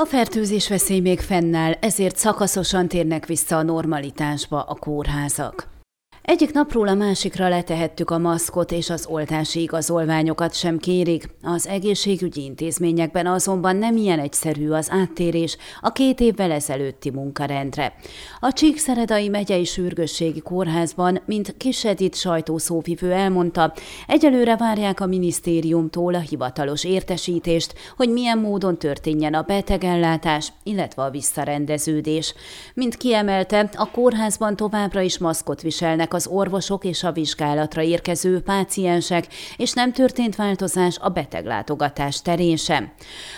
A fertőzés veszély még fennáll, ezért szakaszosan térnek vissza a normalitásba a kórházak. Egyik napról a másikra letehettük a maszkot, és az oltási igazolványokat sem kérik. Az egészségügyi intézményekben azonban nem ilyen egyszerű az áttérés a két évvel ezelőtti munkarendre. A Csíkszeredai megyei sürgősségi kórházban, mint Kisedit sajtószóvivő elmondta, egyelőre várják a minisztériumtól a hivatalos értesítést, hogy milyen módon történjen a betegellátás, illetve a visszarendeződés. Mint kiemelte, a kórházban továbbra is maszkot viselnek az orvosok és a vizsgálatra érkező páciensek, és nem történt változás a beteglátogatás terén sem.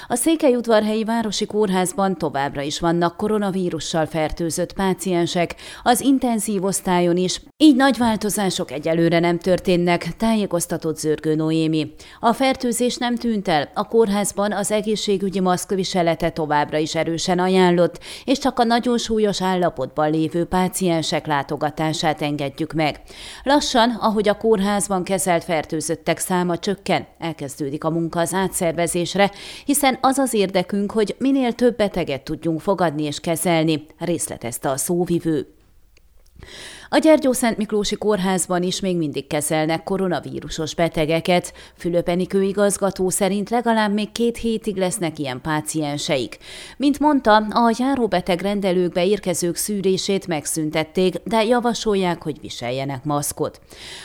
A Székelyudvarhelyi Városi Kórházban továbbra is vannak koronavírussal fertőzött páciensek, az intenzív osztályon is, így nagy változások egyelőre nem történnek, tájékoztatott Zörgő Noémi. A fertőzés nem tűnt el, a kórházban az egészségügyi maszkviselete továbbra is erősen ajánlott, és csak a nagyon súlyos állapotban lévő páciensek látogatását engedjük meg. Lassan, ahogy a kórházban kezelt fertőzöttek száma csökken, elkezdődik a munka az átszervezésre, hiszen az az érdekünk, hogy minél több beteget tudjunk fogadni és kezelni, részletezte a szóvivő. A Gyergyó-Szent Miklósi Kórházban is még mindig kezelnek koronavírusos betegeket. Fülöpenikő igazgató szerint legalább még két hétig lesznek ilyen pácienseik. Mint mondta, a járóbeteg rendelőkbe érkezők szűrését megszüntették, de javasolják, hogy viseljenek maszkot.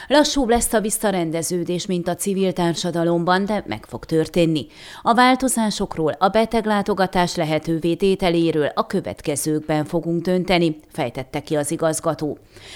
Lassúbb lesz a visszarendeződés, mint a civil társadalomban, de meg fog történni. A változásokról, a beteglátogatás lehetővé tételéről a következőkben fogunk dönteni, fejtette ki az igazgató.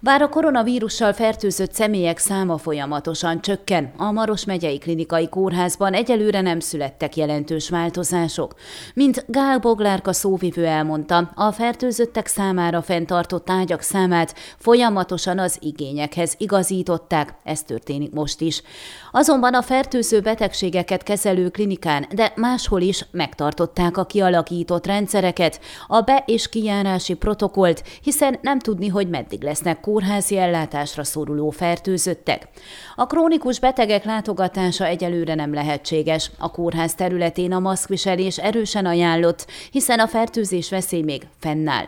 Bár a koronavírussal fertőzött személyek száma folyamatosan csökken, a Maros megyei klinikai kórházban egyelőre nem születtek jelentős változások. Mint Gál Boglárka szóvivő elmondta, a fertőzöttek számára fenntartott ágyak számát folyamatosan az igényekhez igazították, ez történik most is. Azonban a fertőző betegségeket kezelő klinikán, de máshol is megtartották a kialakított rendszereket, a be- és kijárási protokolt, hiszen nem tudni, hogy meddig lesznek kórházi ellátásra szoruló fertőzöttek. A krónikus betegek látogatása egyelőre nem lehetséges. A kórház területén a maszkviselés erősen ajánlott, hiszen a fertőzés veszély még fennáll.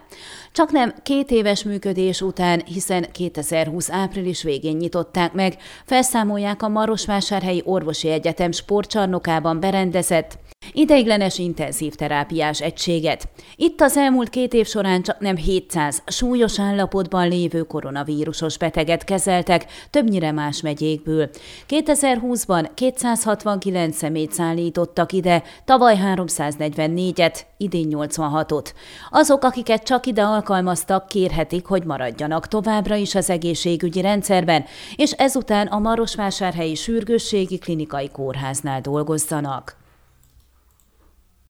Csak nem két éves működés után, hiszen 2020 április végén nyitották meg, felszámolják a Marosvásárhelyi Orvosi Egyetem sportcsarnokában berendezett Ideiglenes intenzív terápiás egységet. Itt az elmúlt két év során csak nem 700 súlyos állapotban lévő koronavírusos beteget kezeltek, többnyire más megyékből. 2020-ban 269 szemét szállítottak ide, tavaly 344-et, idén 86-ot. Azok, akiket csak ide alkalmaztak, kérhetik, hogy maradjanak továbbra is az egészségügyi rendszerben, és ezután a Marosvásárhelyi Sürgősségi Klinikai Kórháznál dolgozzanak.